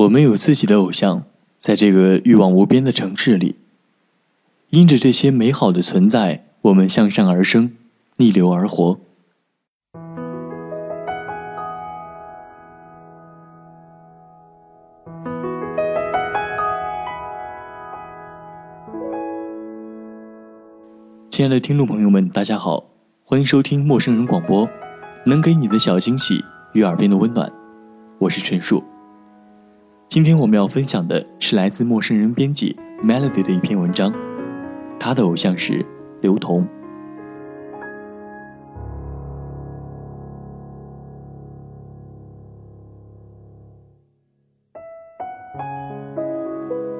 我们有自己的偶像，在这个欲望无边的城市里，因着这些美好的存在，我们向上而生，逆流而活。亲爱的听众朋友们，大家好，欢迎收听陌生人广播，能给你的小惊喜与耳边的温暖，我是陈树。今天我们要分享的是来自陌生人编辑 Melody 的一篇文章，他的偶像是刘同。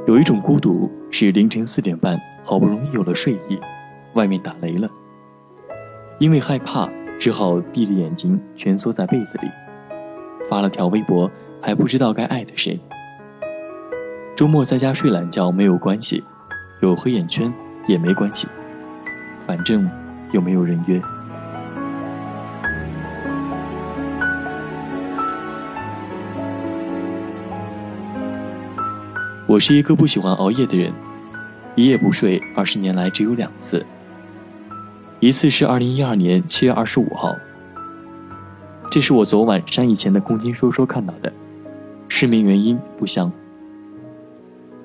有一种孤独是凌晨四点半，好不容易有了睡意，外面打雷了，因为害怕，只好闭着眼睛蜷缩在被子里，发了条微博，还不知道该艾特谁。周末在家睡懒觉没有关系，有黑眼圈也没关系，反正又没有人约。我是一个不喜欢熬夜的人，一夜不睡二十年来只有两次。一次是二零一二年七月二十五号，这是我昨晚删以前的空间说说看到的，失眠原因不详。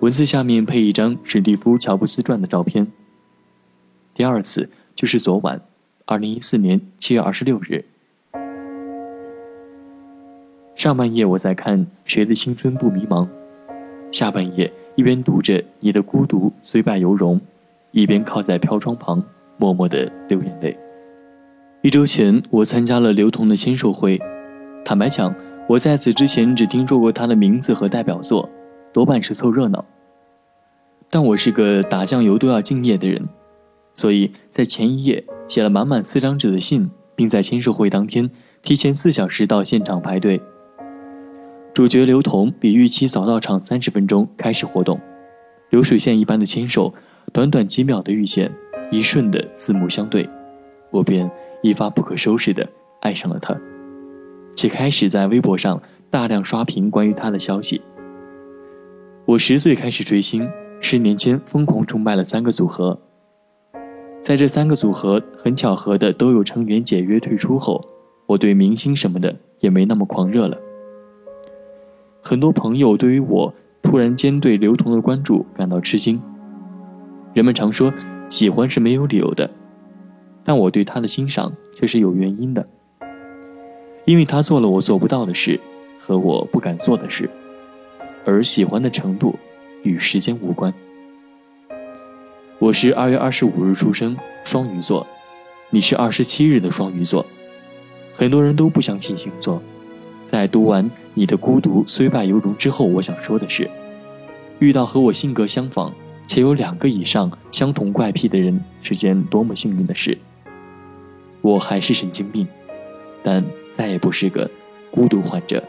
文字下面配一张史蒂夫·乔布斯传的照片。第二次就是昨晚，二零一四年七月二十六日。上半夜我在看《谁的青春不迷茫》，下半夜一边读着《你的孤独虽败犹荣》，一边靠在飘窗旁默默的流眼泪。一周前我参加了刘同的签售会，坦白讲，我在此之前只听说过他的名字和代表作，多半是凑热闹。但我是个打酱油都要敬业的人，所以在前一夜写了满满四张纸的信，并在签售会当天提前四小时到现场排队。主角刘同比预期早到场三十分钟开始活动，流水线一般的牵手，短短几秒的遇见，一瞬的四目相对，我便一发不可收拾的爱上了他，且开始在微博上大量刷屏关于他的消息。我十岁开始追星。十年间疯狂崇拜了三个组合，在这三个组合很巧合的都有成员解约退出后，我对明星什么的也没那么狂热了。很多朋友对于我突然间对刘同的关注感到吃惊。人们常说喜欢是没有理由的，但我对他的欣赏却是有原因的，因为他做了我做不到的事和我不敢做的事，而喜欢的程度。与时间无关。我是二月二十五日出生，双鱼座，你是二十七日的双鱼座。很多人都不相信星座，在读完你的孤独虽败犹荣之后，我想说的是，遇到和我性格相仿且有两个以上相同怪癖的人是件多么幸运的事。我还是神经病，但再也不是个孤独患者。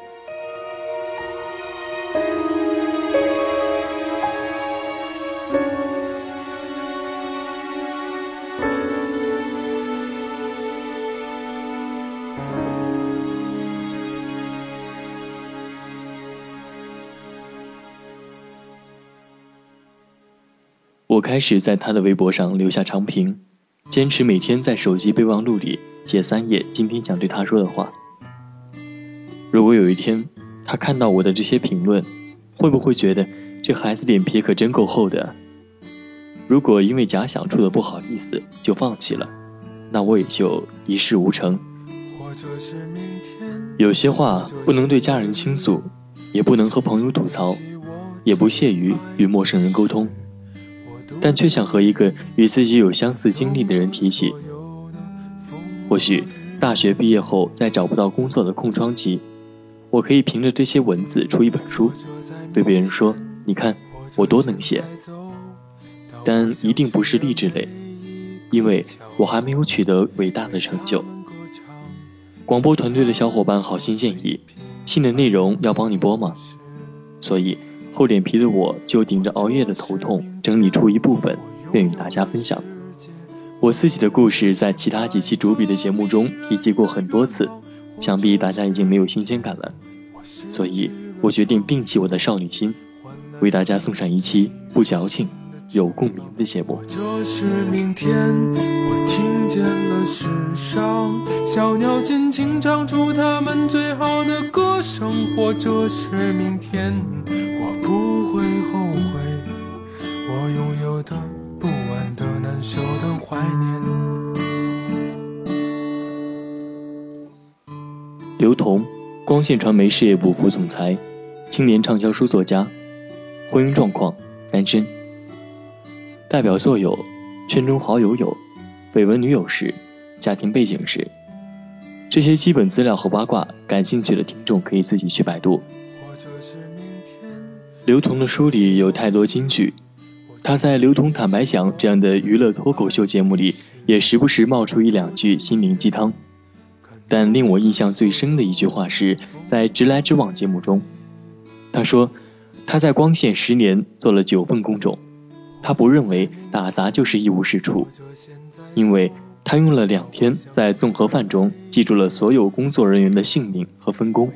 开始在他的微博上留下长评，坚持每天在手机备忘录里写三页今天想对他说的话。如果有一天他看到我的这些评论，会不会觉得这孩子脸皮可真够厚的？如果因为假想出的不好意思就放弃了，那我也就一事无成。有些话不能对家人倾诉，也不能和朋友吐槽，也不屑于与陌生人沟通。但却想和一个与自己有相似经历的人提起。或许大学毕业后，在找不到工作的空窗期，我可以凭着这些文字出一本书，对别人说：“你看我多能写。”但一定不是励志类，因为我还没有取得伟大的成就。广播团队的小伙伴好心建议：“信的内容要帮你播吗？”所以。厚脸皮的我，就顶着熬夜的头痛，整理出一部分，愿与大家分享。我自己的故事，在其他几期主笔的节目中提及过很多次，想必大家已经没有新鲜感了。所以，我决定摒弃我的少女心，为大家送上一期不矫情、有共鸣的节目。这是明天，我听见了世上小鸟尽情唱出它们最好的歌声，或者是明天，会后悔我拥有的不安的难受的怀念。刘同，光线传媒事业部副总裁，青年畅销书作家，婚姻状况单身。代表作有：圈中好友有，绯闻女友是，家庭背景是。这些基本资料和八卦，感兴趣的听众可以自己去百度。刘同的书里有太多金句，他在《刘同坦白讲》这样的娱乐脱口秀节目里，也时不时冒出一两句心灵鸡汤。但令我印象最深的一句话是在《直来直往》节目中，他说：“他在光线十年做了九份工种，他不认为打杂就是一无是处，因为他用了两天在综合饭中记住了所有工作人员的姓名和分工，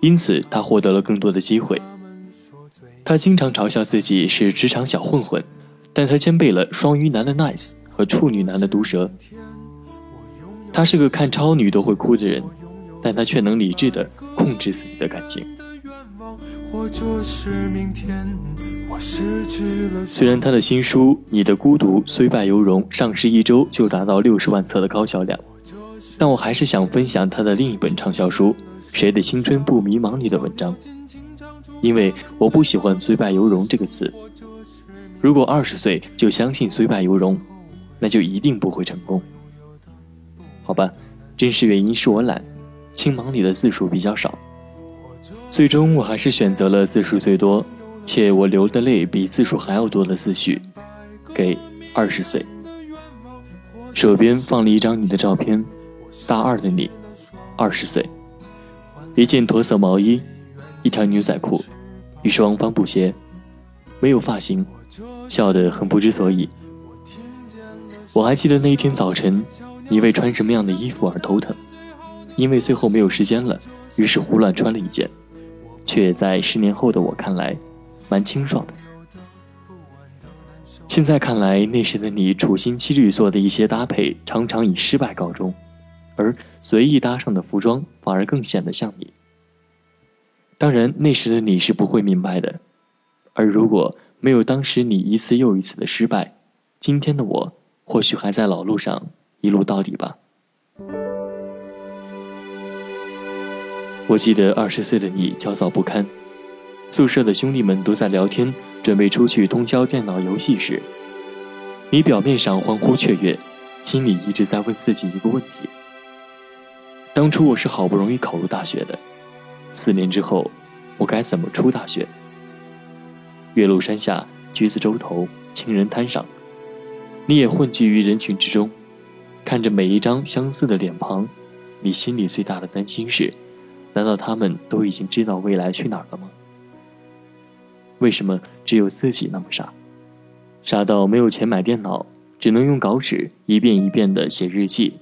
因此他获得了更多的机会。他经常嘲笑自己是职场小混混，但他兼备了双鱼男的 nice 和处女男的毒舌。”他是个看超女都会哭的人，但他却能理智的控制自己的感情。虽然他的新书《你的孤独虽败犹荣》上市一周就达到六十万册的高销量，但我还是想分享他的另一本畅销书《谁的青春不迷茫》里的文章，因为我不喜欢“虽败犹荣”这个词。如果二十岁就相信“虽败犹荣”，那就一定不会成功。好吧，真实原因是我懒，青芒里的字数比较少。最终我还是选择了字数最多，且我流的泪比字数还要多的自序，给二十岁。手边放了一张你的照片，大二的你，二十岁，一件驼色毛衣，一条牛仔裤，一双帆布鞋，没有发型，笑得很不知所以。我还记得那一天早晨。你为穿什么样的衣服而头疼，因为最后没有时间了，于是胡乱穿了一件，却在十年后的我看来，蛮清爽的。现在看来，那时的你处心积虑做的一些搭配，常常以失败告终，而随意搭上的服装反而更显得像你。当然，那时的你是不会明白的，而如果没有当时你一次又一次的失败，今天的我或许还在老路上。一路到底吧。我记得二十岁的你焦躁不堪，宿舍的兄弟们都在聊天，准备出去通宵电脑游戏时，你表面上欢呼雀跃，心里一直在问自己一个问题：当初我是好不容易考入大学的，四年之后，我该怎么出大学？岳麓山下，橘子洲头，情人滩上，你也混迹于人群之中。看着每一张相似的脸庞，你心里最大的担心是：难道他们都已经知道未来去哪儿了吗？为什么只有自己那么傻，傻到没有钱买电脑，只能用稿纸一遍一遍地写日记？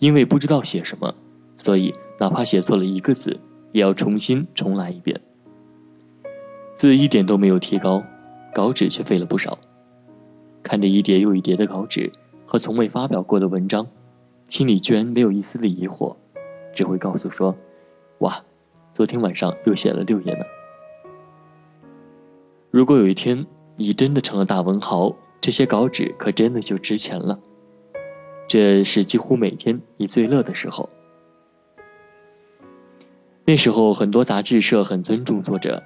因为不知道写什么，所以哪怕写错了一个字，也要重新重来一遍。字一点都没有提高，稿纸却废了不少。看着一叠又一叠的稿纸。和从未发表过的文章，心里居然没有一丝的疑惑，只会告诉说：“哇，昨天晚上又写了六页呢。”如果有一天你真的成了大文豪，这些稿纸可真的就值钱了。这是几乎每天你最乐的时候。那时候很多杂志社很尊重作者，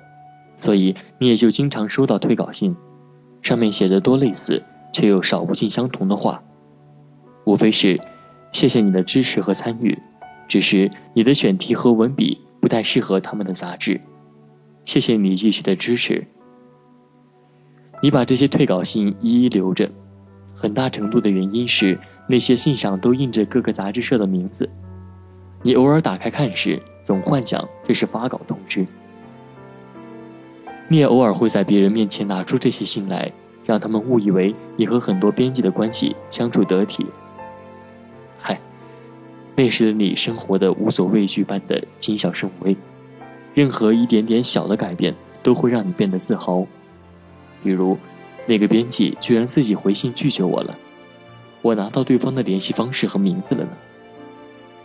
所以你也就经常收到退稿信，上面写的多类似却又少不尽相同的话。无非是，谢谢你的支持和参与，只是你的选题和文笔不太适合他们的杂志。谢谢你继续的支持。你把这些退稿信一一留着，很大程度的原因是那些信上都印着各个杂志社的名字。你偶尔打开看时，总幻想这是发稿通知。你也偶尔会在别人面前拿出这些信来，让他们误以为你和很多编辑的关系相处得体。嗨，那时的你生活的无所畏惧般的谨小慎微，任何一点点小的改变都会让你变得自豪。比如，那个编辑居然自己回信拒绝我了，我拿到对方的联系方式和名字了呢。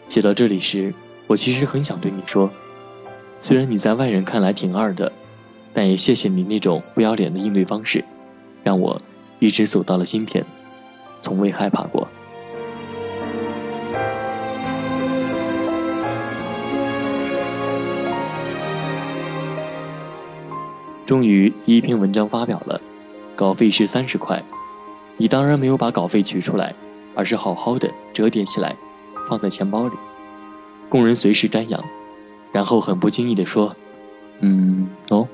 写到这里时，我其实很想对你说，虽然你在外人看来挺二的，但也谢谢你那种不要脸的应对方式，让我一直走到了今天，从未害怕过。终于第一篇文章发表了，稿费是三十块，你当然没有把稿费取出来，而是好好的折叠起来，放在钱包里，供人随时瞻仰，然后很不经意地说：“嗯，哦，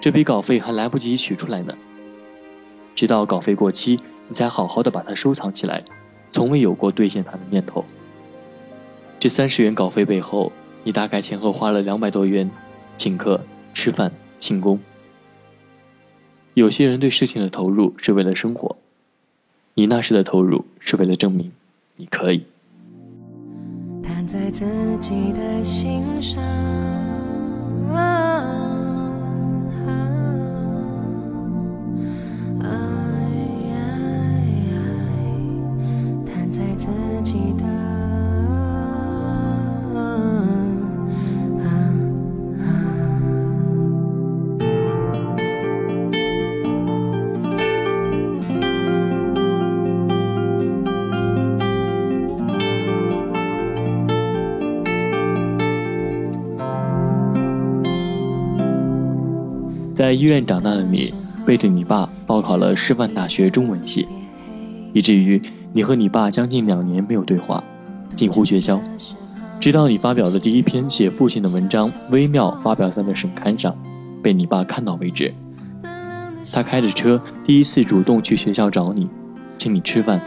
这笔稿费还来不及取出来呢。”直到稿费过期，你才好好的把它收藏起来，从未有过兑现它的念头。这三十元稿费背后，你大概前后花了两百多元，请客、吃饭、庆功。有些人对事情的投入是为了生活，你那时的投入是为了证明你可以。在自己的心上。在医院长大的你，背着你爸报考了师范大学中文系，以至于你和你爸将近两年没有对话，近乎绝交。直到你发表的第一篇写父亲的文章《微妙》发表在了省刊上，被你爸看到为止。他开着车第一次主动去学校找你，请你吃饭。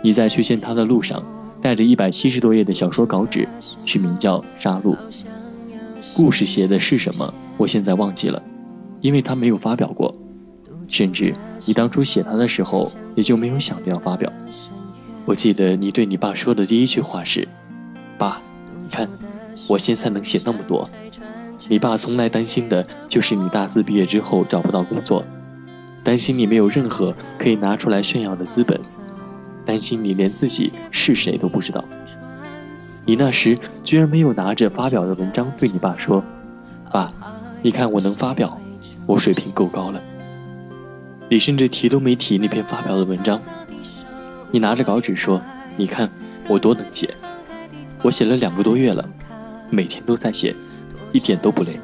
你在去见他的路上，带着一百七十多页的小说稿纸，取名叫《杀戮》。故事写的是什么？我现在忘记了。因为他没有发表过，甚至你当初写他的时候也就没有想着要发表。我记得你对你爸说的第一句话是：“爸，你看，我现在能写那么多。”你爸从来担心的就是你大四毕业之后找不到工作，担心你没有任何可以拿出来炫耀的资本，担心你连自己是谁都不知道。你那时居然没有拿着发表的文章对你爸说：“爸，你看我能发表。”我水平够高了，你甚至提都没提那篇发表的文章。你拿着稿纸说：“你看我多能写，我写了两个多月了，每天都在写，一点都不累，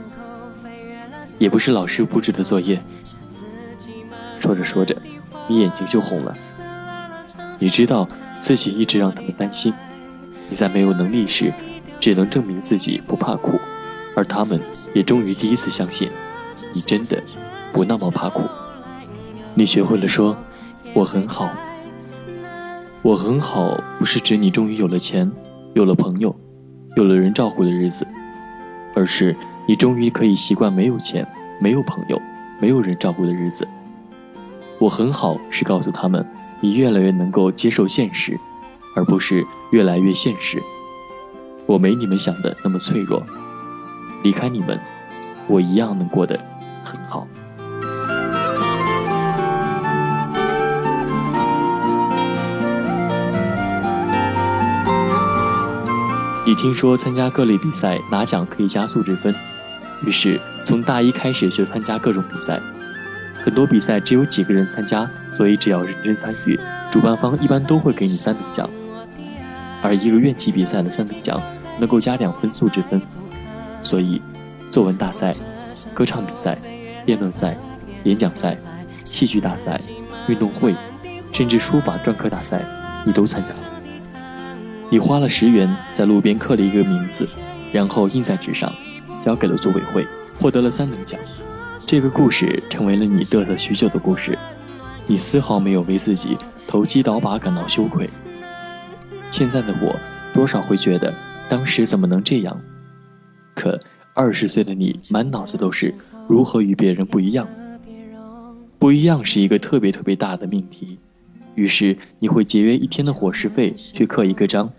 也不是老师布置的作业。”说着说着，你眼睛就红了。你知道自己一直让他们担心，你在没有能力时，只能证明自己不怕苦，而他们也终于第一次相信。你真的不那么怕苦，你学会了说“我很好”。我很好，不是指你终于有了钱，有了朋友，有了人照顾的日子，而是你终于可以习惯没有钱、没有朋友、没有人照顾的日子。我很好，是告诉他们你越来越能够接受现实，而不是越来越现实。我没你们想的那么脆弱，离开你们，我一样能过得。很好。你听说参加各类比赛拿奖可以加素质分，于是从大一开始就参加各种比赛。很多比赛只有几个人参加，所以只要认真参与，主办方一般都会给你三等奖。而一个院级比赛的三等奖能够加两分素质分，所以作文大赛。歌唱比赛、辩论赛、演讲赛、戏剧大赛、运动会，甚至书法篆刻大赛，你都参加了。你花了十元在路边刻了一个名字，然后印在纸上，交给了组委会，获得了三等奖。这个故事成为了你嘚瑟许久的故事，你丝毫没有为自己投机倒把感到羞愧。现在的我，多少会觉得当时怎么能这样？可。二十岁的你，满脑子都是如何与别人不一样。不一样是一个特别特别大的命题，于是你会节约一天的伙食费去刻一个章。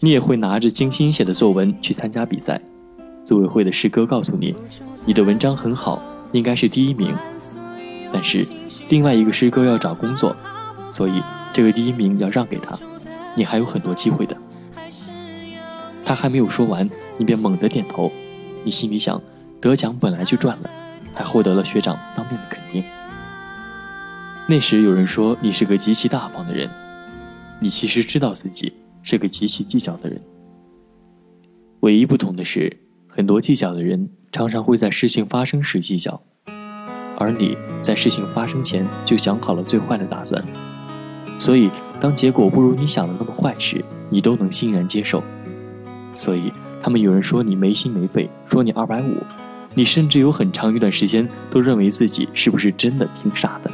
你也会拿着精心写的作文去参加比赛，组委会的师哥告诉你，你的文章很好，应该是第一名。但是，另外一个师哥要找工作，所以这个第一名要让给他，你还有很多机会的。他还没有说完，你便猛地点头。你心里想，得奖本来就赚了，还获得了学长当面的肯定。那时有人说你是个极其大方的人，你其实知道自己是个极其计较的人。唯一不同的是，很多计较的人常常会在事情发生时计较。而你在事情发生前就想好了最坏的打算，所以当结果不如你想的那么坏时，你都能欣然接受。所以他们有人说你没心没肺，说你二百五，你甚至有很长一段时间都认为自己是不是真的挺傻的。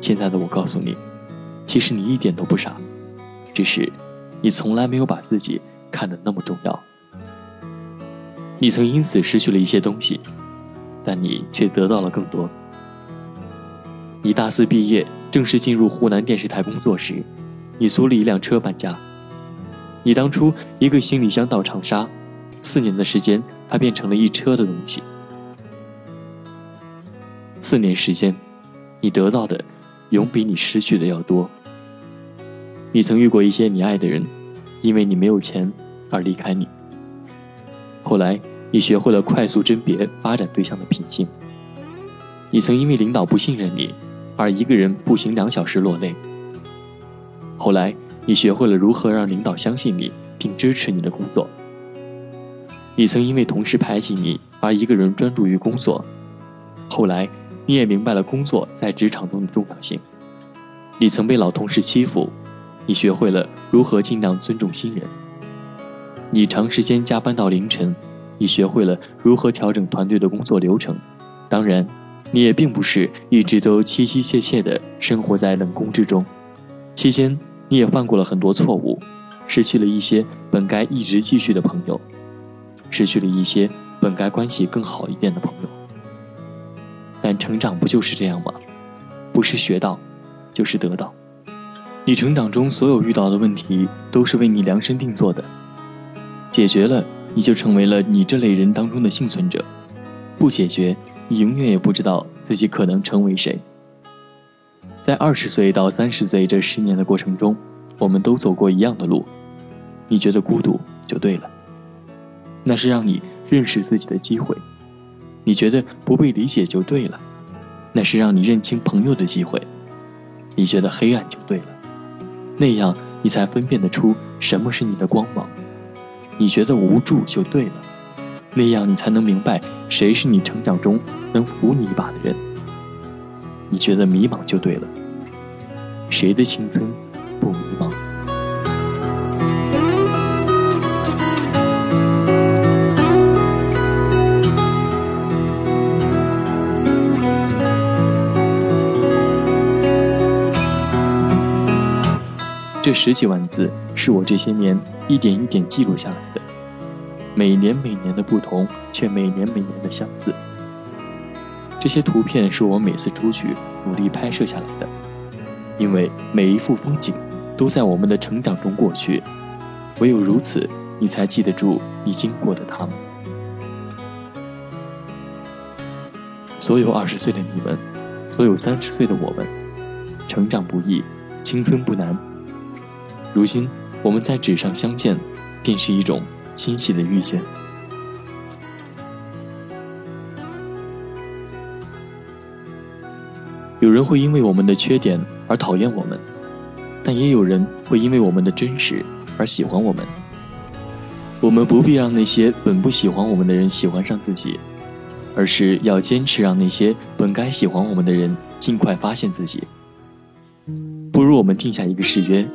现在的我告诉你，其实你一点都不傻，只是你从来没有把自己看得那么重要。你曾因此失去了一些东西。但你却得到了更多。你大四毕业，正式进入湖南电视台工作时，你租了一辆车搬家。你当初一个行李箱到长沙，四年的时间，它变成了一车的东西。四年时间，你得到的，永比你失去的要多。你曾遇过一些你爱的人，因为你没有钱而离开你。后来。你学会了快速甄别发展对象的品性。你曾因为领导不信任你，而一个人步行两小时落泪。后来，你学会了如何让领导相信你并支持你的工作。你曾因为同事排挤你而一个人专注于工作。后来，你也明白了工作在职场中的重要性。你曾被老同事欺负，你学会了如何尽量尊重新人。你长时间加班到凌晨。你学会了如何调整团队的工作流程，当然，你也并不是一直都凄凄切切地生活在冷宫之中。期间，你也犯过了很多错误，失去了一些本该一直继续的朋友，失去了一些本该关系更好一点的朋友。但成长不就是这样吗？不是学到，就是得到。你成长中所有遇到的问题，都是为你量身定做的，解决了。你就成为了你这类人当中的幸存者，不解决，你永远也不知道自己可能成为谁。在二十岁到三十岁这十年的过程中，我们都走过一样的路。你觉得孤独就对了，那是让你认识自己的机会；你觉得不被理解就对了，那是让你认清朋友的机会；你觉得黑暗就对了，那样你才分辨得出什么是你的光芒。你觉得无助就对了，那样你才能明白谁是你成长中能扶你一把的人。你觉得迷茫就对了，谁的青春不迷茫？这十几万字是我这些年一点一点记录下来的，每年每年的不同，却每年每年的相似。这些图片是我每次出去努力拍摄下来的，因为每一幅风景都在我们的成长中过去，唯有如此，你才记得住你经过的他们。所有二十岁的你们，所有三十岁的我们，成长不易，青春不难。如今我们在纸上相见，便是一种欣喜的遇见。有人会因为我们的缺点而讨厌我们，但也有人会因为我们的真实而喜欢我们。我们不必让那些本不喜欢我们的人喜欢上自己，而是要坚持让那些本该喜欢我们的人尽快发现自己。不如我们定下一个誓约。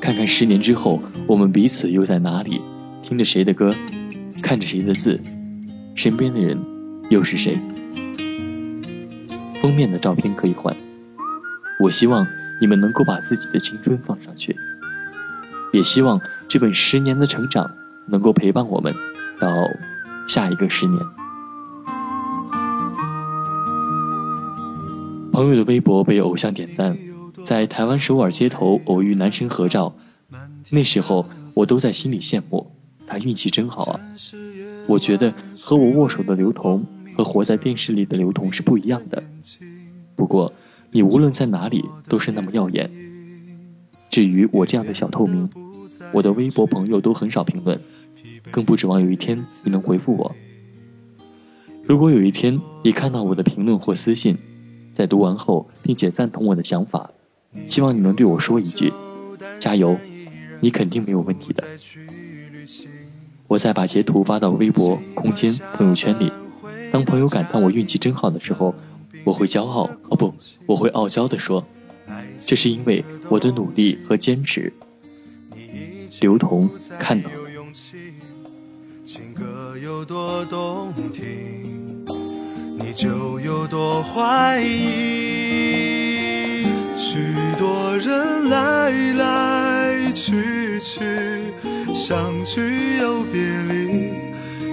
看看十年之后，我们彼此又在哪里？听着谁的歌，看着谁的字，身边的人又是谁？封面的照片可以换。我希望你们能够把自己的青春放上去，也希望这本十年的成长能够陪伴我们到下一个十年。朋友的微博被偶像点赞。在台湾首尔街头偶遇男神合照，那时候我都在心里羡慕他运气真好啊。我觉得和我握手的刘同和活在电视里的刘同是不一样的。不过，你无论在哪里都是那么耀眼。至于我这样的小透明，我的微博朋友都很少评论，更不指望有一天你能回复我。如果有一天你看到我的评论或私信，在读完后并且赞同我的想法，希望你能对我说一句：“加油，你肯定没有问题的。”我再把截图发到微博、空间、朋友圈里。当朋友感叹我运气真好的时候，我会骄傲哦不，我会傲娇地说：“这是因为我的努力和坚持。”刘同看到了。情歌有多动听，你就有多怀疑。许多人来来去去，相聚又别离，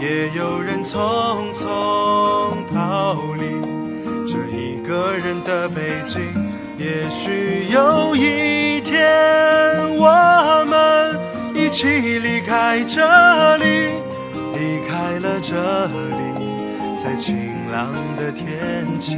也有人匆匆逃离这一个人的北京。也许有一天，我们一起离开这里。离开了这里，在晴朗的天气。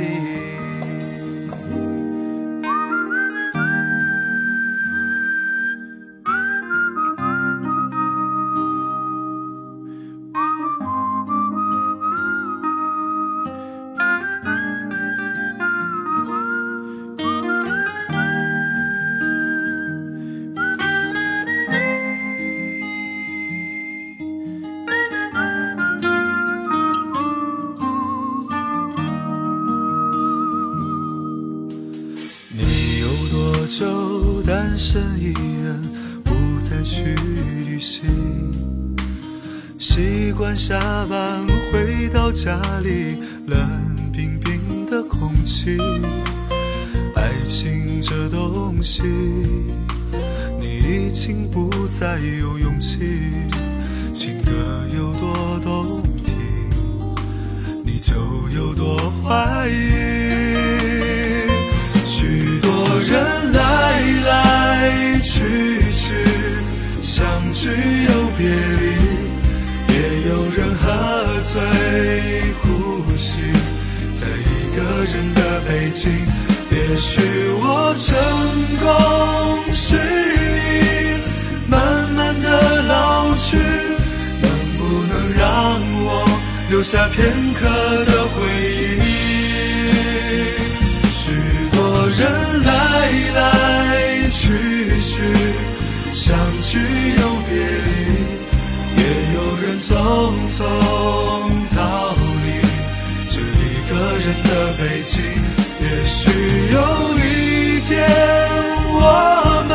家里，冷冰冰的空气。爱情这东西，你已经不再有勇气。情歌有多动听，你就有多怀疑。许多人来来去去，相聚许我成功失意，慢慢的老去，能不能让我留下片刻的回忆？许多人。来来去去，相聚又别离，也有人匆匆逃离这一个人的北京。也许有一天，我们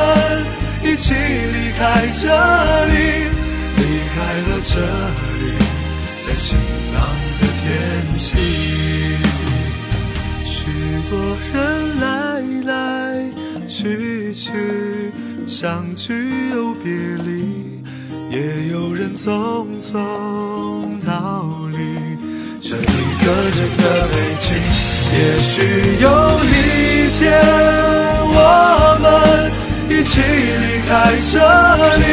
一起离开这里，离开了这里，在晴朗的天气。许多人来来。去去，相聚又别离，也有人匆匆逃离一个人的北京。也许有一天，我们一起离开这里，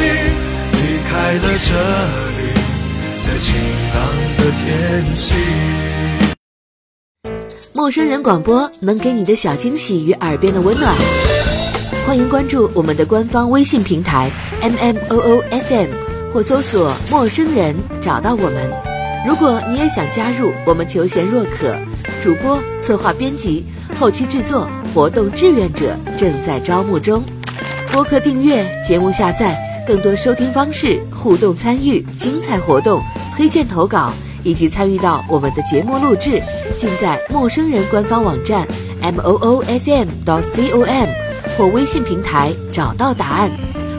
离开了这里，在晴朗的天气。陌生人广播能给你的小惊喜与耳边的温暖。欢迎关注我们的官方微信平台 M M O O F M，或搜索“陌生人”找到我们。如果你也想加入，我们求贤若渴，主播、策划、编辑、后期制作、活动志愿者正在招募中。播客订阅、节目下载、更多收听方式、互动参与、精彩活动、推荐投稿以及参与到我们的节目录制，尽在陌生人官方网站 M O O F M 到 C O M。或微信平台找到答案，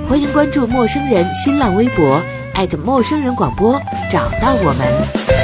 欢迎关注陌生人新浪微博艾特陌生人广播，找到我们。